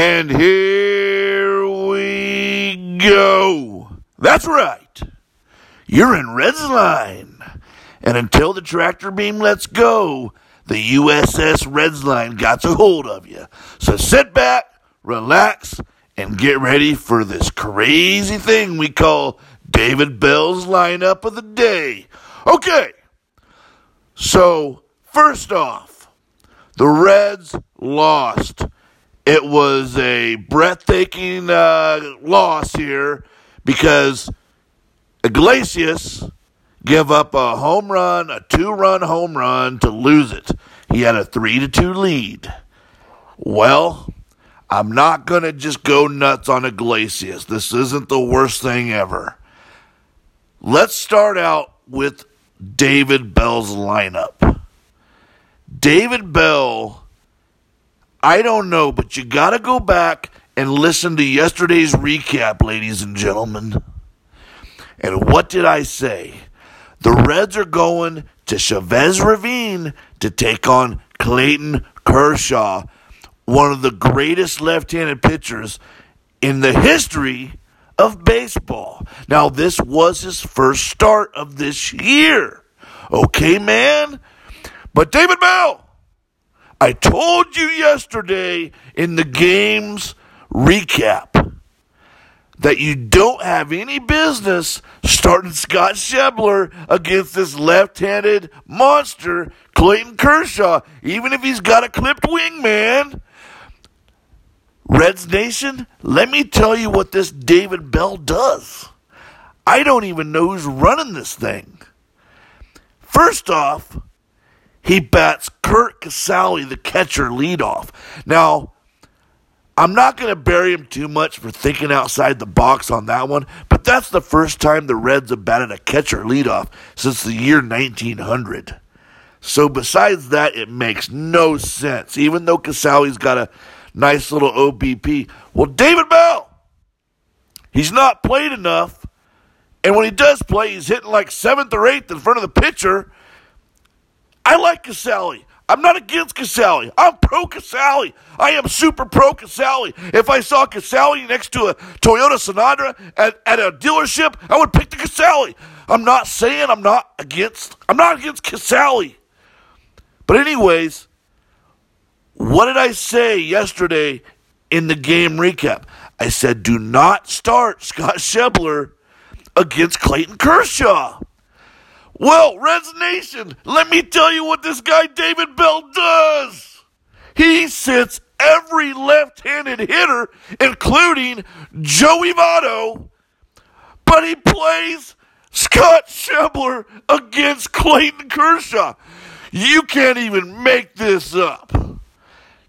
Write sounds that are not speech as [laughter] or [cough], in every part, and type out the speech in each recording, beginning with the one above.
And here we go. That's right. You're in Red's line. And until the tractor beam lets go, the USS Red's line got a hold of you. So sit back, relax, and get ready for this crazy thing we call David Bell's lineup of the day. Okay. So, first off, the Reds lost it was a breathtaking uh, loss here because Iglesias gave up a home run, a two run home run to lose it. He had a 3 to 2 lead. Well, I'm not going to just go nuts on Iglesias. This isn't the worst thing ever. Let's start out with David Bell's lineup. David Bell I don't know, but you got to go back and listen to yesterday's recap, ladies and gentlemen. And what did I say? The Reds are going to Chavez Ravine to take on Clayton Kershaw, one of the greatest left handed pitchers in the history of baseball. Now, this was his first start of this year. Okay, man? But David Bell I told you yesterday in the game's recap that you don't have any business starting Scott Schebler against this left handed monster, Clayton Kershaw, even if he's got a clipped wing, man. Reds Nation, let me tell you what this David Bell does. I don't even know who's running this thing. First off, he bats Curt Casali, the catcher, leadoff. Now, I'm not going to bury him too much for thinking outside the box on that one, but that's the first time the Reds have batted a catcher leadoff since the year 1900. So, besides that, it makes no sense, even though Casali's got a nice little OBP. Well, David Bell, he's not played enough, and when he does play, he's hitting like seventh or eighth in front of the pitcher I like Casali. I'm not against Casali. I'm pro Casali. I am super pro Casali. If I saw Casali next to a Toyota Sonata at, at a dealership, I would pick the Casali. I'm not saying I'm not against I'm not against Casali. But anyways, what did I say yesterday in the game recap? I said do not start Scott Schebler against Clayton Kershaw. Well, Reds Nation, let me tell you what this guy David Bell does. He sits every left handed hitter, including Joey Votto, but he plays Scott Schebler against Clayton Kershaw. You can't even make this up.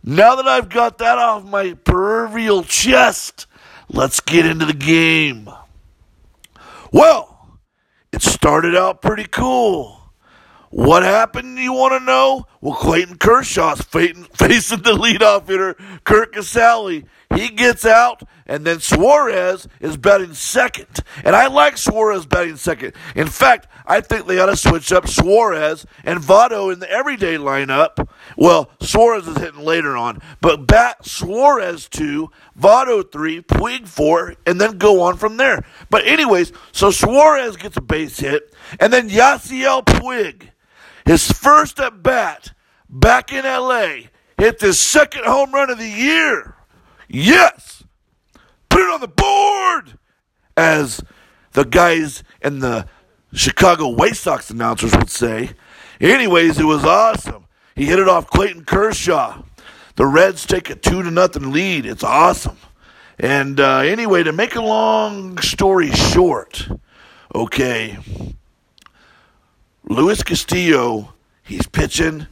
Now that I've got that off my proverbial chest, let's get into the game. Well, it started out pretty cool. What happened, you want to know? Well, Clayton Kershaw's [laughs] facing, the leadoff hitter, Curt Casali. He gets out, and then Suarez is batting second. And I like Suarez batting second. In fact, I think they ought to switch up Suarez and Votto in the everyday lineup. Well, Suarez is hitting later on, but bat Suarez two, Votto three, Puig four, and then go on from there. But anyways, so Suarez gets a base hit, and then Yasiel Puig, his first at bat back in LA, hit his second home run of the year. Yes! Put it on the board! As the guys in the Chicago White Sox announcers would say. Anyways, it was awesome. He hit it off Clayton Kershaw. The Reds take a two to nothing lead. It's awesome. And uh, anyway, to make a long story short, okay, Luis Castillo, he's pitching.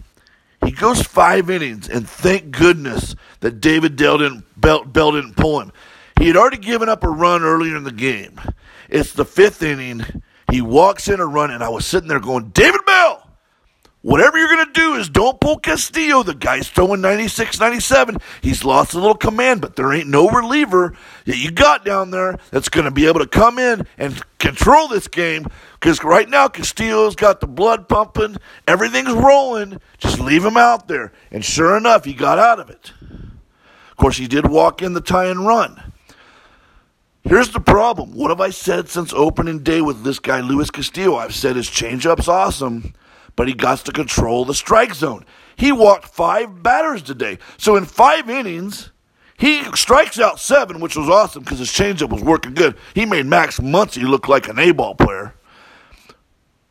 He goes five innings, and thank goodness that David Dell didn't, Bell, Bell didn't pull him. He had already given up a run earlier in the game. It's the fifth inning. He walks in a run, and I was sitting there going, David Bell, whatever you're going to do is don't pull Castillo. The guy's throwing 96, 97. He's lost a little command, but there ain't no reliever that you got down there that's going to be able to come in and control this game. Because right now, Castillo's got the blood pumping, everything's rolling. Just leave him out there. And sure enough, he got out of it. Of course, he did walk in the tie and run. Here's the problem. What have I said since opening day with this guy, Luis Castillo? I've said his changeup's awesome, but he got to control the strike zone. He walked five batters today. So in five innings, he strikes out seven, which was awesome because his changeup was working good. He made Max Muncy look like an A-ball player.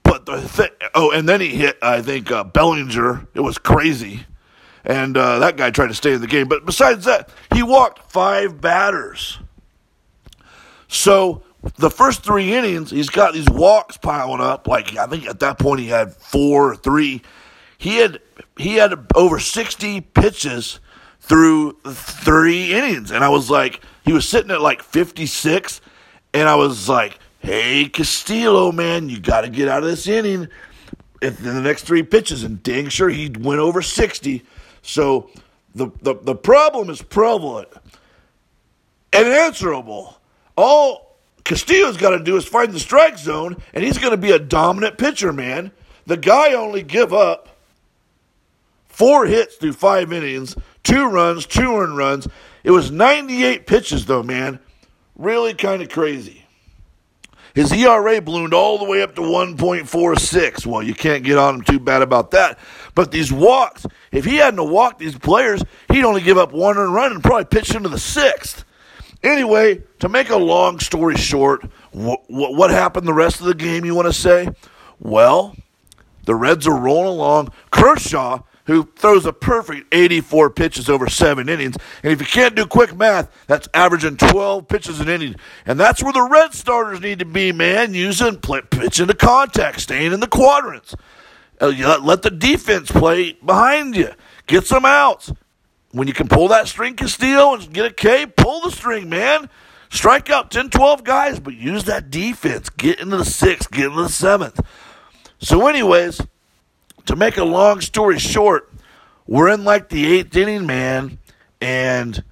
But the th- oh, and then he hit, I think, uh, Bellinger. It was crazy. And uh, that guy tried to stay in the game. But besides that, he walked five batters. So the first three innings, he's got these walks piling up. Like I think at that point he had four or three. He had he had over sixty pitches through three innings, and I was like, he was sitting at like fifty six, and I was like, hey Castillo, man, you got to get out of this inning in the next three pitches, and dang sure he went over sixty. So the the the problem is prevalent and answerable all Castillo's got to do is find the strike zone, and he's going to be a dominant pitcher, man. The guy only give up four hits through five innings, two runs, two earned runs. It was 98 pitches, though, man. Really kind of crazy. His ERA ballooned all the way up to 1.46. Well, you can't get on him too bad about that. But these walks, if he hadn't walked these players, he'd only give up one run and probably pitch into the sixth. Anyway, to make a long story short, wh- what happened the rest of the game, you want to say? Well, the Reds are rolling along. Kershaw, who throws a perfect 84 pitches over seven innings, and if you can't do quick math, that's averaging 12 pitches an inning. And that's where the Red starters need to be, man, using pitch into contact, staying in the quadrants. Uh, let the defense play behind you. Get some outs. When you can pull that string, Castillo, and get a K, pull the string, man. Strike out 10, 12 guys, but use that defense. Get into the sixth, get into the seventh. So, anyways, to make a long story short, we're in like the eighth inning, man. And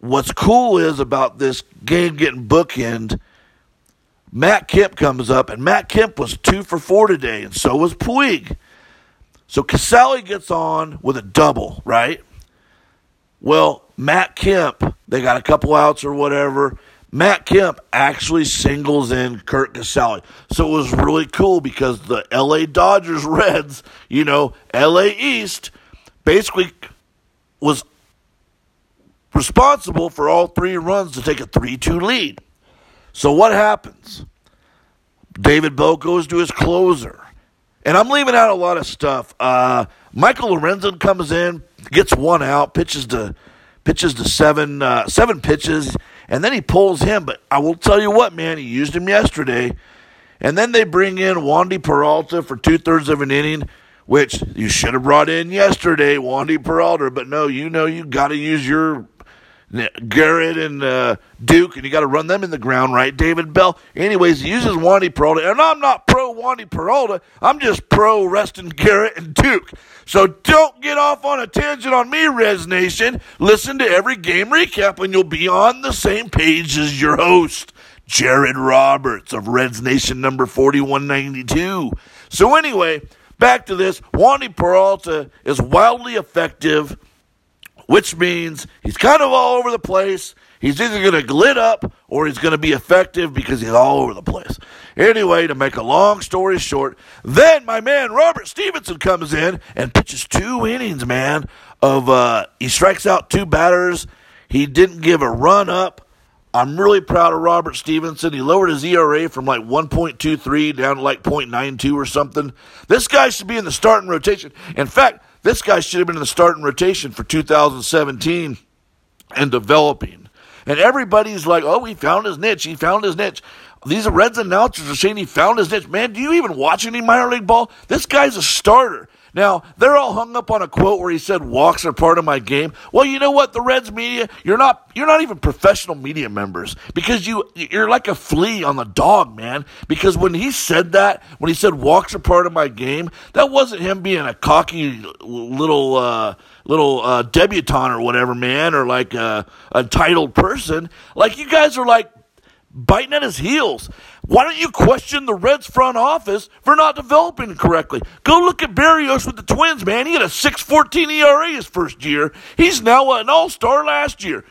what's cool is about this game getting bookend, Matt Kemp comes up, and Matt Kemp was two for four today, and so was Puig. So Casali gets on with a double, right? Well, Matt Kemp, they got a couple outs or whatever. Matt Kemp actually singles in Curt Casali. So it was really cool because the LA Dodgers Reds, you know, LA East, basically was responsible for all three runs to take a 3 2 lead. So what happens? David Bell goes to his closer. And I'm leaving out a lot of stuff. Uh, Michael Lorenzen comes in, gets one out, pitches to pitches to seven uh, seven pitches, and then he pulls him. But I will tell you what, man, he used him yesterday. And then they bring in Wandy Peralta for two thirds of an inning, which you should have brought in yesterday, Wandy Peralta. But no, you know you got to use your Garrett and uh, Duke, and you got to run them in the ground, right? David Bell. Anyways, he uses Wandy Peralta, and I'm not pro Wandy Peralta. I'm just pro Reston Garrett and Duke. So don't get off on a tangent on me, Res Nation. Listen to every game recap, and you'll be on the same page as your host, Jared Roberts of Reds Nation number 4192. So anyway, back to this. Wandy Peralta is wildly effective which means he's kind of all over the place. He's either going to glit up or he's going to be effective because he's all over the place. Anyway, to make a long story short, then my man Robert Stephenson comes in and pitches two innings, man. Of uh, he strikes out two batters. He didn't give a run up. I'm really proud of Robert Stephenson. He lowered his ERA from like 1.23 down to like 0.92 or something. This guy should be in the starting rotation. In fact, this guy should have been in the starting rotation for 2017 and developing. And everybody's like, oh, he found his niche. He found his niche. These Reds announcers are saying he found his niche. Man, do you even watch any minor league ball? This guy's a starter. Now, they're all hung up on a quote where he said walks are part of my game. Well, you know what? The Reds media, you're not you're not even professional media members because you you're like a flea on the dog, man. Because when he said that, when he said walks are part of my game, that wasn't him being a cocky little uh little uh, debutante or whatever, man, or like a entitled person. Like you guys are like biting at his heels. Why don't you question the Reds front office for not developing correctly? Go look at Berrios with the Twins, man. He had a 6.14 ERA his first year. He's now an All-Star last year.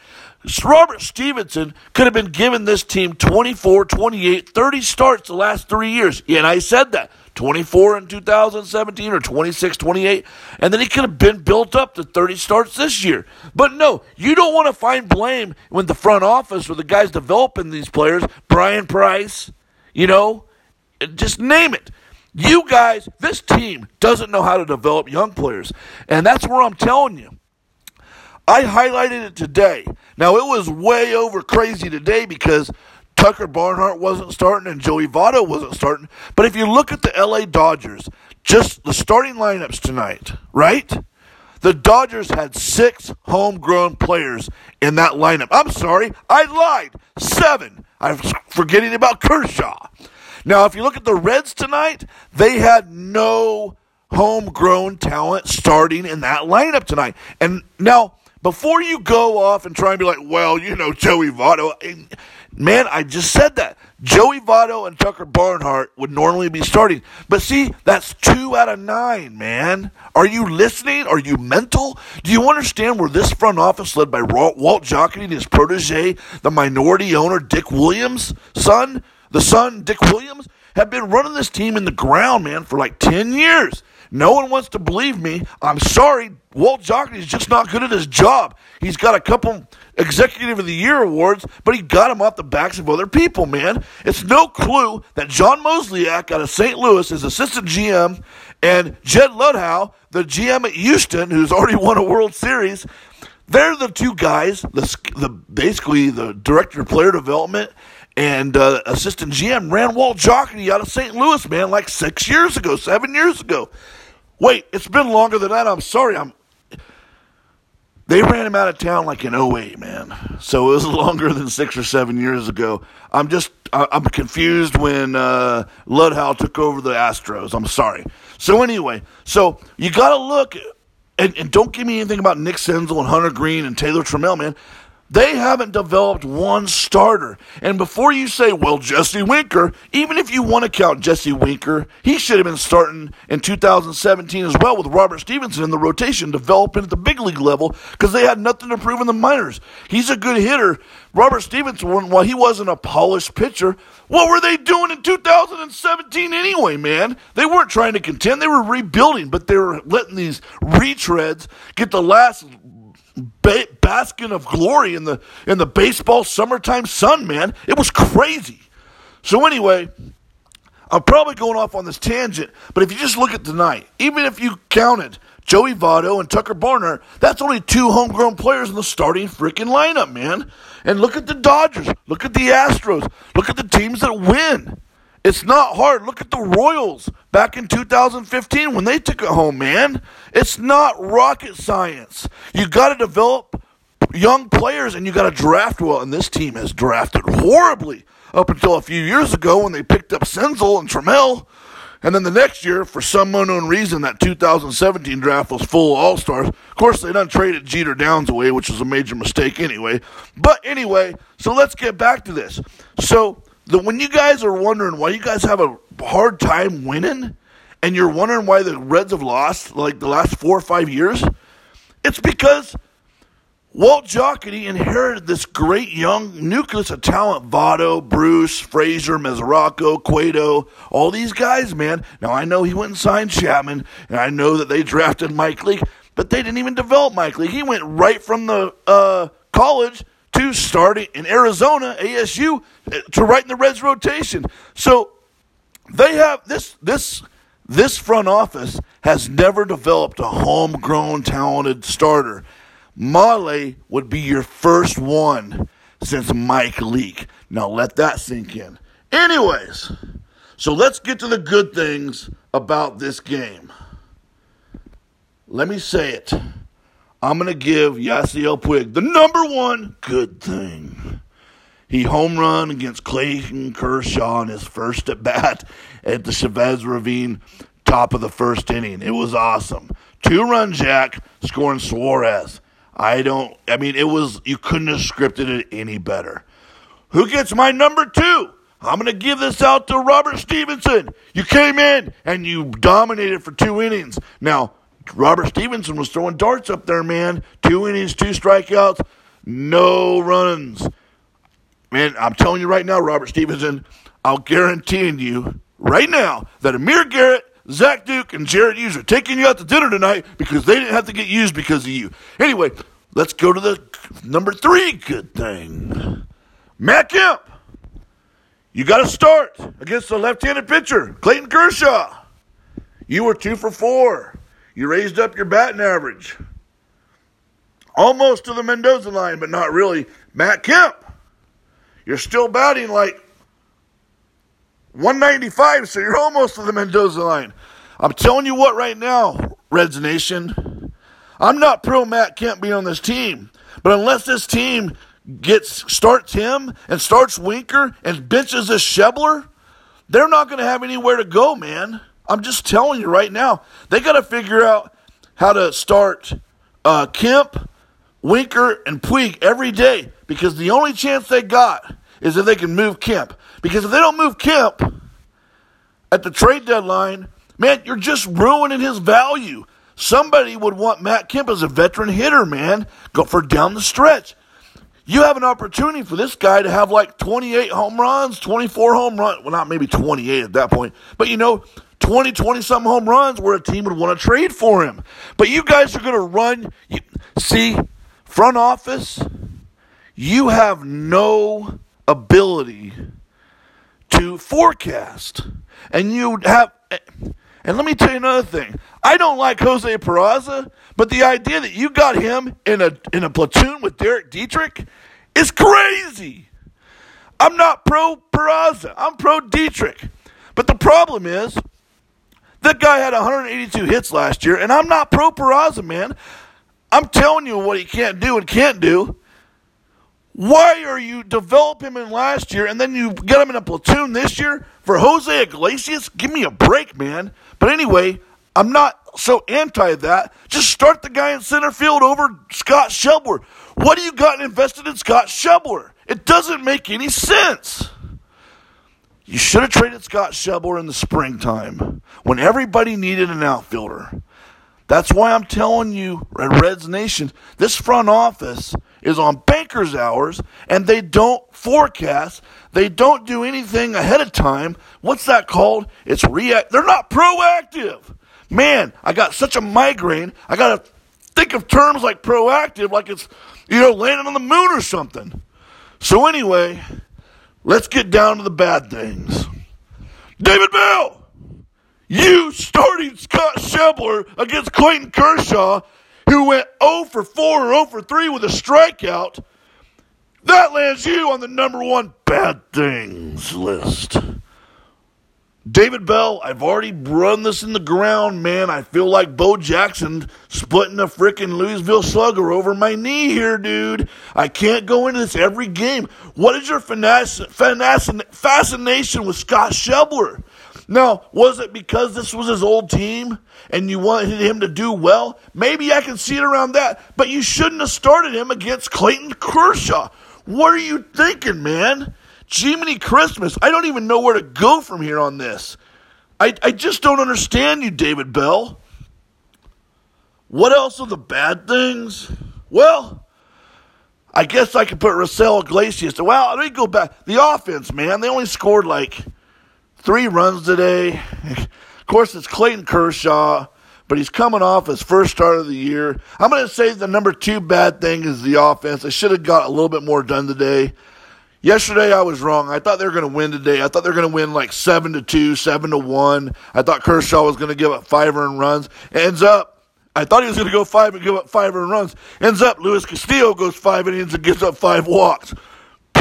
Robert Stephenson could have been given this team 24, 28, 30 starts the last three years. And I said that. 24 in 2017 or 26, 28, and then he could have been built up to 30 starts this year. But no, you don't want to find blame when the front office or the guys developing these players, Brian Price, you know, just name it. You guys, this team doesn't know how to develop young players. And that's where I'm telling you. I highlighted it today. Now, it was way over crazy today because Tucker Barnhart wasn't starting and Joey Votto wasn't starting. But if you look at the LA Dodgers, just the starting lineups tonight, right? The Dodgers had six homegrown players in that lineup. I'm sorry, I lied. Seven. I'm forgetting about Kershaw. Now, if you look at the Reds tonight, they had no homegrown talent starting in that lineup tonight. And now, before you go off and try and be like, well, you know, Joey Votto, man, I just said that. Joey Votto and Tucker Barnhart would normally be starting. But see, that's two out of nine, man. Are you listening? Are you mental? Do you understand where this front office, led by Walt Jocketty and his protege, the minority owner, Dick Williams' son, the son, Dick Williams, have been running this team in the ground, man, for like 10 years. No one wants to believe me. I'm sorry. Walt Jocketty is just not good at his job. He's got a couple Executive of the Year awards, but he got them off the backs of other people, man. It's no clue that John Mozeliak out of St. Louis is assistant GM and Jed Luhnow, the GM at Houston, who's already won a World Series, they're the two guys, the, the basically the director of player development and uh, assistant GM ran Walt Jocketty out of St. Louis, man, like six years ago, seven years ago. Wait, it's been longer than that. I'm sorry. I'm. They ran him out of town like in 08, man. So it was [laughs] longer than six or seven years ago. I'm just, I'm confused when uh, Luhnow took over the Astros. I'm sorry. So anyway, so you got to look, and, and don't give me anything about Nick Senzel and Hunter Greene and Taylor Trammell, man. They haven't developed one starter. And before you say, well, Jesse Winker, even if you want to count Jesse Winker, he should have been starting in 2017 as well with Robert Stephenson in the rotation, developing at the big league level because they had nothing to prove in the minors. He's a good hitter. Robert Stephenson, while he wasn't a polished pitcher, what were they doing in 2017 anyway, man? They weren't trying to contend. They were rebuilding, but they were letting these retreads get the last ba- basking of glory in the in the baseball summertime sun, man. It was crazy. So anyway, I'm probably going off on this tangent, but if you just look at tonight, even if you counted Joey Votto and Tucker Barnhart, that's only two homegrown players in the starting freaking lineup, man. And look at the Dodgers, look at the Astros, look at the teams that win. It's not hard. Look at the Royals back in 2015 when they took it home, man. It's not rocket science. You got to develop young players and you got to draft well. And this team has drafted horribly up until a few years ago when they picked up Senzel and Trammell. And then the next year, for some unknown reason, that 2017 draft was full of all stars. Of course, they done traded Jeter Downs away, which was a major mistake anyway. But anyway, so let's get back to this. So the, when you guys are wondering why you guys have a hard time winning, and you're wondering why the Reds have lost like the last four or five years, it's because Walt Jocketty inherited this great young nucleus of talent. Votto, Bruce, Frazier, Mesoraco, Cueto, all these guys, man. Now, I know he went and signed Chapman, and I know that they drafted Mike Leake, but they didn't even develop Mike Leake. He went right from the uh, college to starting in Arizona, ASU, to right in the Reds rotation. So they have this this this front office has never developed a homegrown talented starter. Mahle would be your first one since Mike Leake. Now let that sink in. Anyways, so let's get to the good things about this game. Let me say it. I'm going to give Yasiel Puig the number one good thing. He home run against Clayton Kershaw in his first at bat at the Chavez Ravine, top of the first inning. It was awesome. Two run jack scoring Suarez. I don't, I mean, it was, you couldn't have scripted it any better. Who gets my number two? I'm going to give this out to Robert Stephenson. You came in and you dominated for two innings. Now, Robert Stephenson was throwing darts up there, man. Two innings, two strikeouts, no runs. Man, I'm telling you right now, Robert Stephenson, I'll guarantee you right now that Amir Garrett, Zach Duke, and Jared Hughes are taking you out to dinner tonight because they didn't have to get used because of you. Anyway, let's go to the number three good thing. Matt Kemp. You got to start against the left handed pitcher, Clayton Kershaw. You were two for four. You raised up your batting average. Almost to the Mendoza line, but not really. Matt Kemp, you're still batting like 195, so you're almost to the Mendoza line. I'm telling you what right now, Reds Nation, I'm not pro Matt Kemp being on this team. But unless this team gets starts him and starts Winker and benches this Schebler, they're not going to have anywhere to go, man. I'm just telling you right now. They got to figure out how to start uh, Kemp, Winker, and Puig every day because the only chance they got is if they can move Kemp. Because if they don't move Kemp at the trade deadline, man, you're just ruining his value. Somebody would want Matt Kemp as a veteran hitter, man, go for down the stretch. You have an opportunity for this guy to have like 28 home runs, 24 home runs. Well, not maybe 28 at that point, but you know, 20, 20 some home runs where a team would want to trade for him. But you guys are going to run. You, see, front office, you have no ability to forecast. And you have. And let me tell you another thing. I don't like Jose Peraza, but the idea that you got him in a in a platoon with Derek Dietrich is crazy. I'm not pro Peraza. I'm pro Dietrich. But the problem is, that guy had 182 hits last year, and I'm not pro Peraza, man. I'm telling you what he can't do and can't do. Why are you develop him in last year and then you get him in a platoon this year for Jose Iglesias? Give me a break, man. But anyway, I'm not so anti that. Just start the guy in center field over Scott Schebler. What do you got invested in Scott Schebler? It doesn't make any sense. You should have traded Scott Schebler in the springtime when everybody needed an outfielder. That's why I'm telling you, Reds Nation, this front office is on banker's hours and they don't forecast. They don't do anything ahead of time. What's that called? It's react. They're not proactive. Man, I got such a migraine. I got to think of terms like proactive like it's, you know, landing on the moon or something. So anyway, let's get down to the bad things. David Bell! You starting Scott Schebler against Clayton Kershaw, who went 0 for 4 or 0 for 3 with a strikeout. That lands you on the number one bad things list. David Bell, I've already run this in the ground, man. I feel like Bo Jackson splitting a freaking Louisville slugger over my knee here, dude. I can't go into this every game. What is your fascination with Scott Schebler? Now, was it because this was his old team and you wanted him to do well? Maybe I can see it around that, but you shouldn't have started him against Clayton Kershaw. What are you thinking, man? Jiminy Christmas. I don't even know where to go from here on this. I, I just don't understand you, David Bell. What else are the bad things? Well, I guess I could put Raisel Iglesias. Well, let me go back. The offense, man, they only scored like three runs today. [laughs] Of course, it's Clayton Kershaw, but he's coming off his first start of the year. I'm going to say the number two bad thing is the offense. They should have got a little bit more done today. Yesterday I was wrong. I thought they were going to win today. I thought they were going to win like seven to two, seven to one. I thought Kershaw was going to give up five earned runs. Ends up, I thought he was going to go five and give up five earned runs. Ends up, Luis Castillo goes five innings and gives up five walks.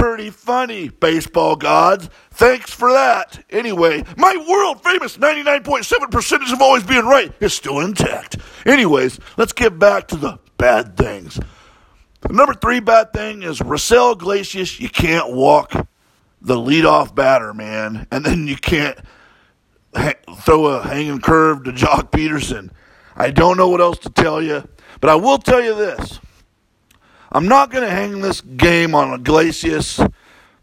Pretty funny, baseball gods. Thanks for that. Anyway, my world famous 99.7 percentage of always being right is still intact. Anyways, let's get back to the bad things. The number three bad thing is Raisel Iglesias. You can't walk the leadoff batter, man, and then you can't ha- throw a hanging curve to Joc Pederson. I don't know what else to tell you, but I will tell you this. I'm not going to hang this game on Iglesias.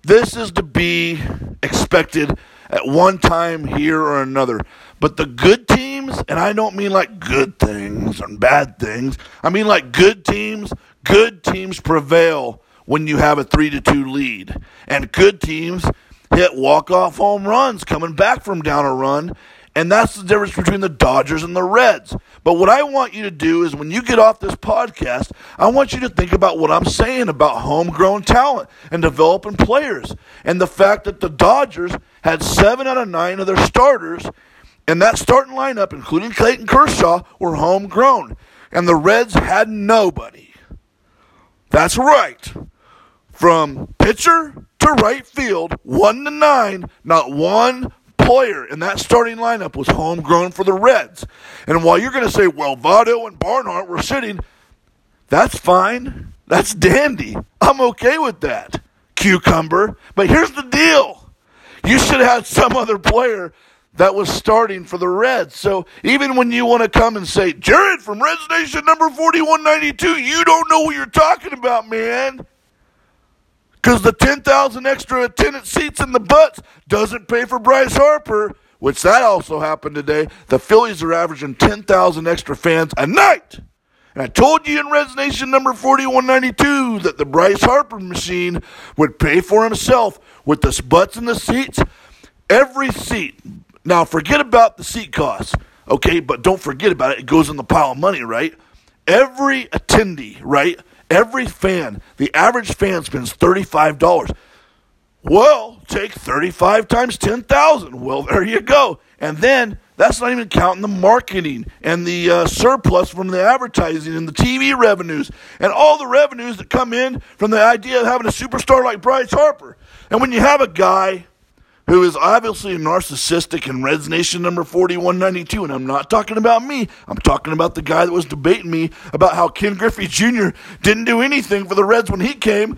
This is to be expected at one time here or another. But the good teams, and I don't mean like good things and bad things, I mean like good teams, good teams prevail when you have a 3 to 2 lead. And good teams hit walk-off home runs coming back from down a run and that's the difference between the Dodgers and the Reds. But what I want you to do is when you get off this podcast, I want you to think about what I'm saying about homegrown talent and developing players. And the fact that the Dodgers had seven out of nine of their starters, and that starting lineup, including Clayton Kershaw, were homegrown. And the Reds had nobody. That's right. From pitcher to right field, one to nine, not one player in that starting lineup was homegrown for the Reds. And while you're going to say, well, Votto and Barnhart were sitting, that's fine. That's dandy. I'm okay with that, cucumber. But here's the deal you should have had some other player that was starting for the Reds. So even when you want to come and say, Jared from Reds Nation number 4192, you don't know what you're talking about, man. Because the 10,000 extra attendance seats in the butts doesn't pay for Bryce Harper, which that also happened today. The Phillies are averaging 10,000 extra fans a night. And I told you in Reds Nation number 4192 that the Bryce Harper machine would pay for himself with the butts in the seats. Every seat. Now, forget about the seat costs, okay? But don't forget about it. It goes in the pile of money, right? Every attendee, right? Every fan, the average fan spends $35. Well, take 35 times 10,000. Well, there you go. And then that's not even counting the marketing and the uh, surplus from the advertising and the TV revenues and all the revenues that come in from the idea of having a superstar like Bryce Harper. And when you have a guy who is obviously a narcissistic in Reds Nation number 4192. And I'm not talking about me. I'm talking about the guy that was debating me about how Ken Griffey Jr. didn't do anything for the Reds when he came.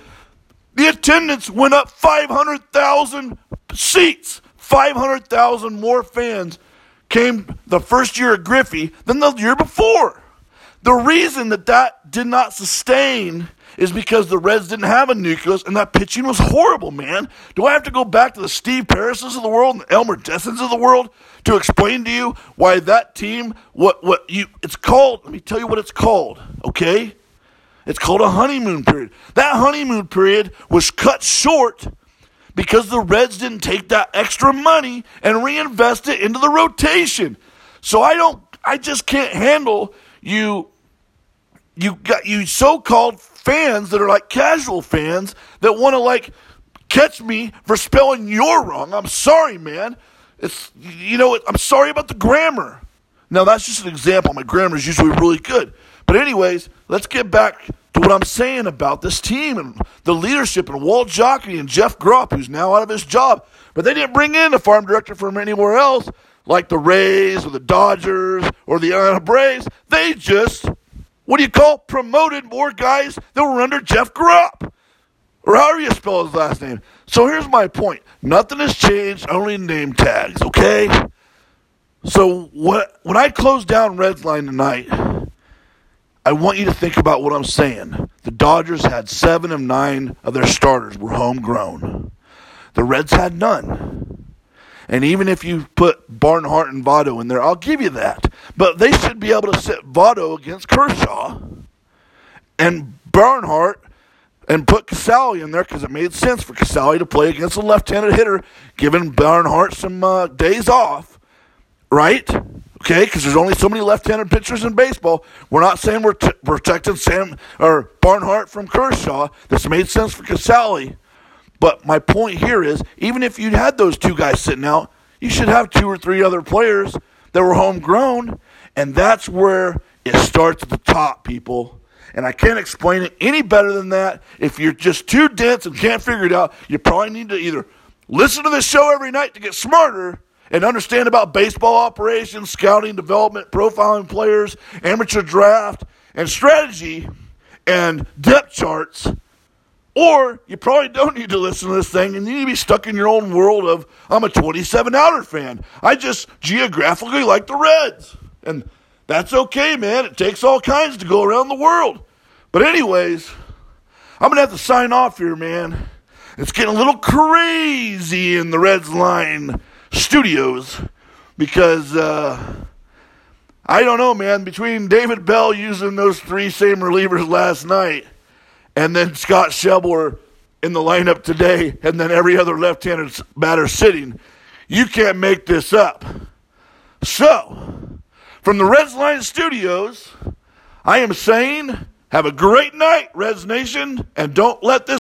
The attendance went up 500,000 seats. 500,000 more fans came the first year of Griffey than the year before. The reason that that did not sustain is because the Reds didn't have a nucleus and that pitching was horrible, man. Do I have to go back to the Steve Parrises of the world and the Elmer Dessens of the world to explain to you why that team, what, what you, it's called, let me tell you what it's called, okay? It's called a honeymoon period. That honeymoon period was cut short because the Reds didn't take that extra money and reinvest it into the rotation. So I don't, I just can't handle you you got you so-called fans that are like casual fans that want to like catch me for spelling your wrong. I'm sorry, man. It's you know I'm sorry about the grammar. Now that's just an example. My grammar is usually really good. But anyways, let's get back to what I'm saying about this team and the leadership and Walt Jocketty and Jeff Graupe, who's now out of his job. But they didn't bring in a farm director from anywhere else, like the Rays or the Dodgers or the Atlanta Braves. They just what do you call promoted more guys that were under Jeff Graupe? Or however you spell his last name. So here's my point. Nothing has changed, only name tags, okay? So what, when I close down Redline tonight, I want you to think about what I'm saying. The Dodgers had seven of nine of their starters were homegrown. The Reds had none. And even if you put Barnhart and Votto in there, I'll give you that. But they should be able to sit Votto against Kershaw and Barnhart and put Casali in there because it made sense for Casali to play against a left-handed hitter, giving Barnhart some uh, days off, right? Okay, because there's only so many left-handed pitchers in baseball. We're not saying we're t- protecting Sam or Barnhart from Kershaw. This made sense for Casali. But my point here is even if you had those two guys sitting out, you should have two or three other players that were homegrown. And that's where it starts at the top, people. And I can't explain it any better than that. If you're just too dense and can't figure it out, you probably need to either listen to this show every night to get smarter and understand about baseball operations, scouting, development, profiling players, amateur draft, and strategy and depth charts or you probably don't need to listen to this thing and you need to be stuck in your own world of, I'm a 27 outer fan. I just geographically like the Reds. And that's okay, man. It takes all kinds to go around the world. But, anyways, I'm going to have to sign off here, man. it's getting a little crazy in the Reds line studios because uh, I don't know, man. Between David Bell using those three same relievers last night and then Scott Schebler in the lineup today, and then every other left-handed batter sitting, you can't make this up. So, from the Reds Line Studios, I am saying, have a great night, Reds Nation, and don't let this